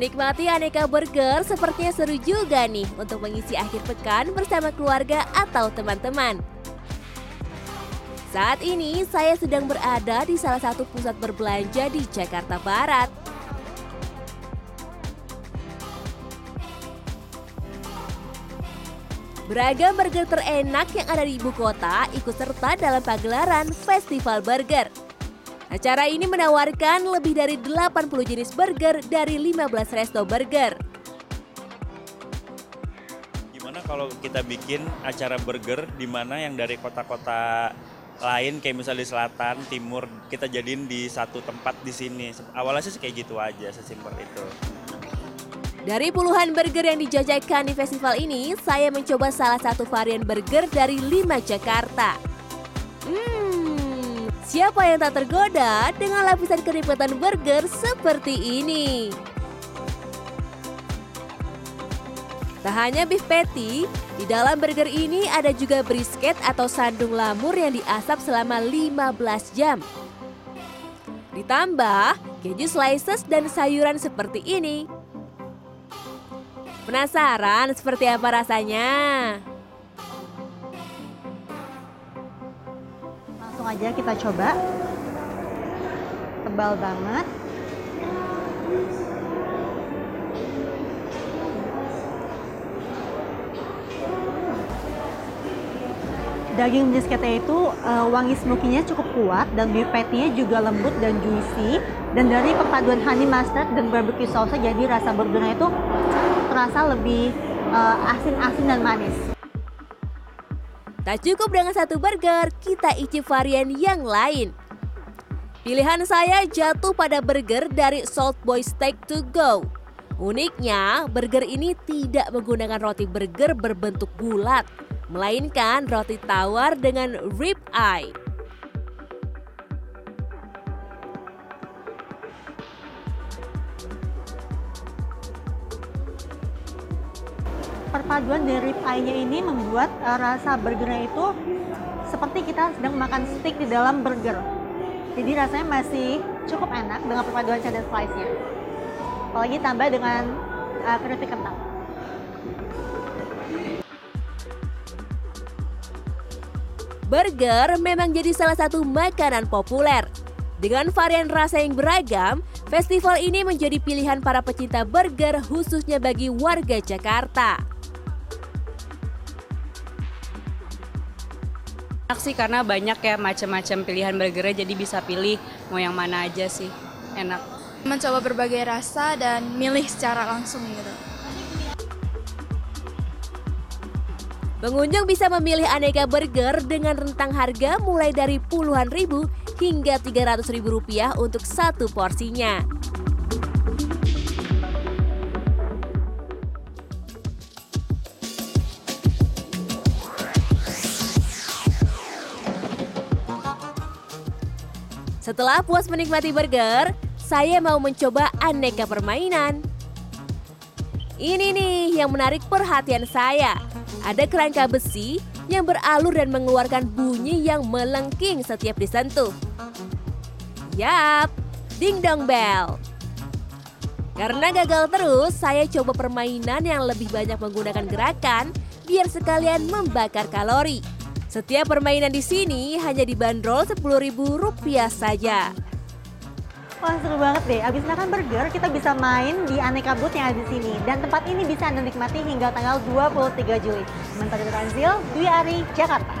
Menikmati aneka burger sepertinya seru juga nih untuk mengisi akhir pekan bersama keluarga atau teman-teman. Saat ini saya sedang berada di salah satu pusat berbelanja di Jakarta Barat. Beragam burger terenak yang ada di ibu kota ikut serta dalam pagelaran Festival Burger. Acara ini menawarkan lebih dari 80 jenis burger dari 15 resto burger. Gimana kalau kita bikin acara burger di mana yang dari kota-kota lain kayak misalnya di selatan, timur, kita jadiin di satu tempat di sini. Awalnya sih kayak gitu aja, sesimpel itu. Dari puluhan burger yang dijajakan di festival ini, saya mencoba salah satu varian burger dari lima Jakarta. Hmm, siapa yang tak tergoda dengan lapisan keripatan burger seperti ini? Tak hanya beef patty, di dalam burger ini ada juga brisket atau sandung lamur yang diasap selama 15 jam. Ditambah keju slices dan sayuran seperti ini. Penasaran seperti apa rasanya? Langsung aja kita coba. Tebal banget. Daging brisketnya itu uh, wangi smokinya cukup kuat dan beef patty-nya juga lembut dan juicy. Dan dari perpaduan honey mustard dan barbecue sauce jadi rasa burgernya itu terasa lebih uh, asin-asin dan manis. Tak cukup dengan satu burger, kita icip varian yang lain. Pilihan saya jatuh pada burger dari Salt Boy Steak to Go. Uniknya, burger ini tidak menggunakan roti burger berbentuk bulat, melainkan roti tawar dengan rib eye. Perpaduan dari pie-nya ini membuat uh, rasa burgernya itu seperti kita sedang makan steak di dalam burger. Jadi rasanya masih cukup enak dengan perpaduan cheddar slice-nya. Apalagi tambah dengan uh, keripik kentang. Burger memang jadi salah satu makanan populer. Dengan varian rasa yang beragam, festival ini menjadi pilihan para pecinta burger khususnya bagi warga Jakarta. enak sih karena banyak ya macam-macam pilihan burgernya jadi bisa pilih mau yang mana aja sih. Enak. Mencoba berbagai rasa dan milih secara langsung gitu. Pengunjung bisa memilih aneka burger dengan rentang harga mulai dari puluhan ribu hingga 300 ribu rupiah untuk satu porsinya. Setelah puas menikmati burger, saya mau mencoba aneka permainan. Ini nih yang menarik perhatian saya. Ada kerangka besi yang beralur dan mengeluarkan bunyi yang melengking setiap disentuh. Yap, ding dong bell. Karena gagal terus, saya coba permainan yang lebih banyak menggunakan gerakan biar sekalian membakar kalori. Setiap permainan di sini hanya dibanderol Rp10.000 saja. Wah seru banget deh, abis makan burger kita bisa main di aneka booth yang ada di sini. Dan tempat ini bisa Anda nikmati hingga tanggal 23 Juli. Sementara Transil, Dwi Ari, Jakarta.